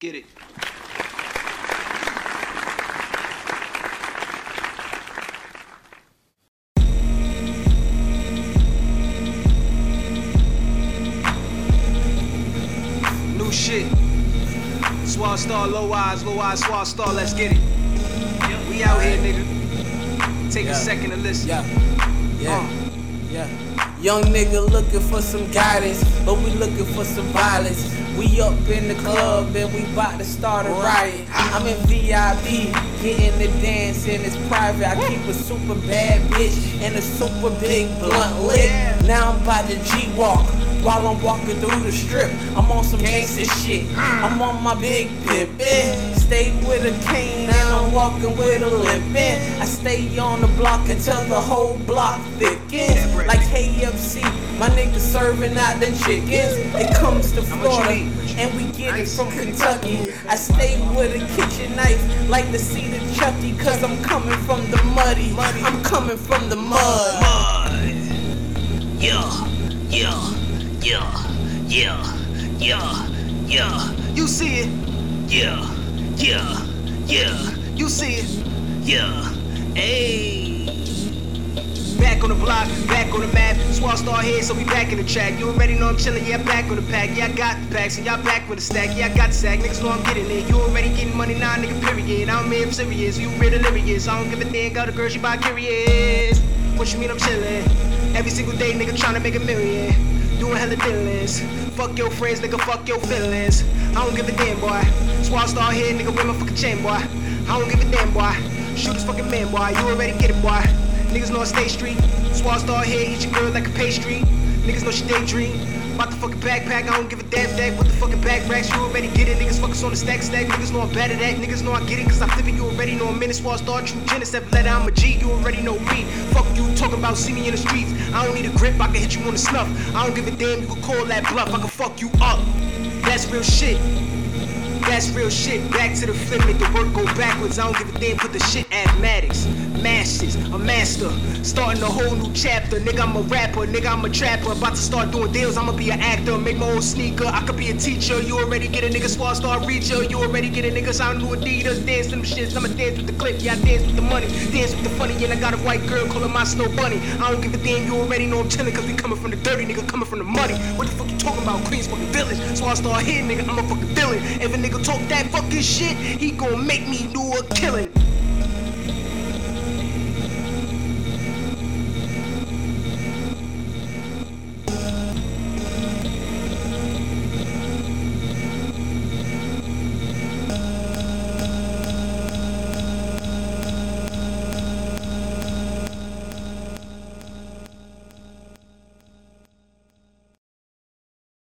Get it. New shit. Suave Star, low eyes, low eyes, Suave Star, let's get it. We out here, nigga. Take Yeah. a second to listen. Yeah, yeah, uh. yeah. Young nigga looking for some guidance, but we looking for some violence. We up in the club and we bout to start a riot. I'm in VIP, getting the dance and it's private. I keep a super bad bitch and a super big blunt lit. Now I'm about to G walk. While I'm walking through the strip, I'm on some gangster shit. I'm on my big pip, eh. Stay with a cane and I'm walking with a limp. I stay on the block until the whole block thickens. Like KFC, my niggas serving out the chickens. It comes to Florida and we get it from Kentucky. I stay with a kitchen knife like the seed of Chucky, cause I'm coming from the muddy. I'm coming from the mud. Yeah, yeah, yeah, yeah, yeah, yeah, You see it, yeah, yeah, yeah, you see it. yeah. Hey, Back on the block, back on the map. Suave Star here, so we back in the track. You already know I'm chillin', yeah, back on the pack. Yeah, I got the packs, and y'all back with a stack. Yeah, I got the sack, niggas know I'm getting it. You already getting money now, nigga, period. I'm here serious, you real delirious. I don't give a damn, got a girl, she bi curious. What you mean I'm chillin'? Every single day, nigga, tryna make a million. Doing hella dealings. Fuck your friends, nigga, fuck your feelings. I don't give a damn, boy. Suave Star here, nigga, with my fucking chain, boy. I don't give a damn, boy. Shoot this fucking man, boy. You already get it, boy. Niggas know I stay street. Suave Star here, eat your girl like a pastry. Niggas know she daydream. About the fucking backpack, I don't give a damn that. With the fucking back racks, you already get it. Niggas focus on the stack stack. Niggas know I'm bad at that. Niggas know I get it, cause I'm it. You already know I'm in it. Suave Star, true genius, seven letter, I'm a G. You already know me. Fuck about, see me in the streets. I don't need a grip, I can hit you on the snuff. I don't give a damn, you can call that bluff. I can fuck you up. That's real shit. That's real shit. Back to the flip, make the work go backwards. I don't give a damn, put the shit mathematics. Masters, a master. Starting a whole new chapter. Nigga, I'm a rapper. Nigga, I'm a trapper. About to start doing deals. I'ma be an actor. Make my own sneaker. I could be a teacher. You already get a nigga Suave Star reacher. You already get a nigga sound new Adidas. Dance them shits. I'ma dance with the clip. Yeah, I dance with the money. Dance with the funny. And I got a white girl calling my snow bunny. I don't give a damn. You already know I'm chillin' cause we coming from the dirty. Nigga coming from the money. What the fuck you talking about? Queens fucking village. Suave Star here, nigga. I'm a fucking villain. A nigga talk that fucking shit, he gon' make me do a killing.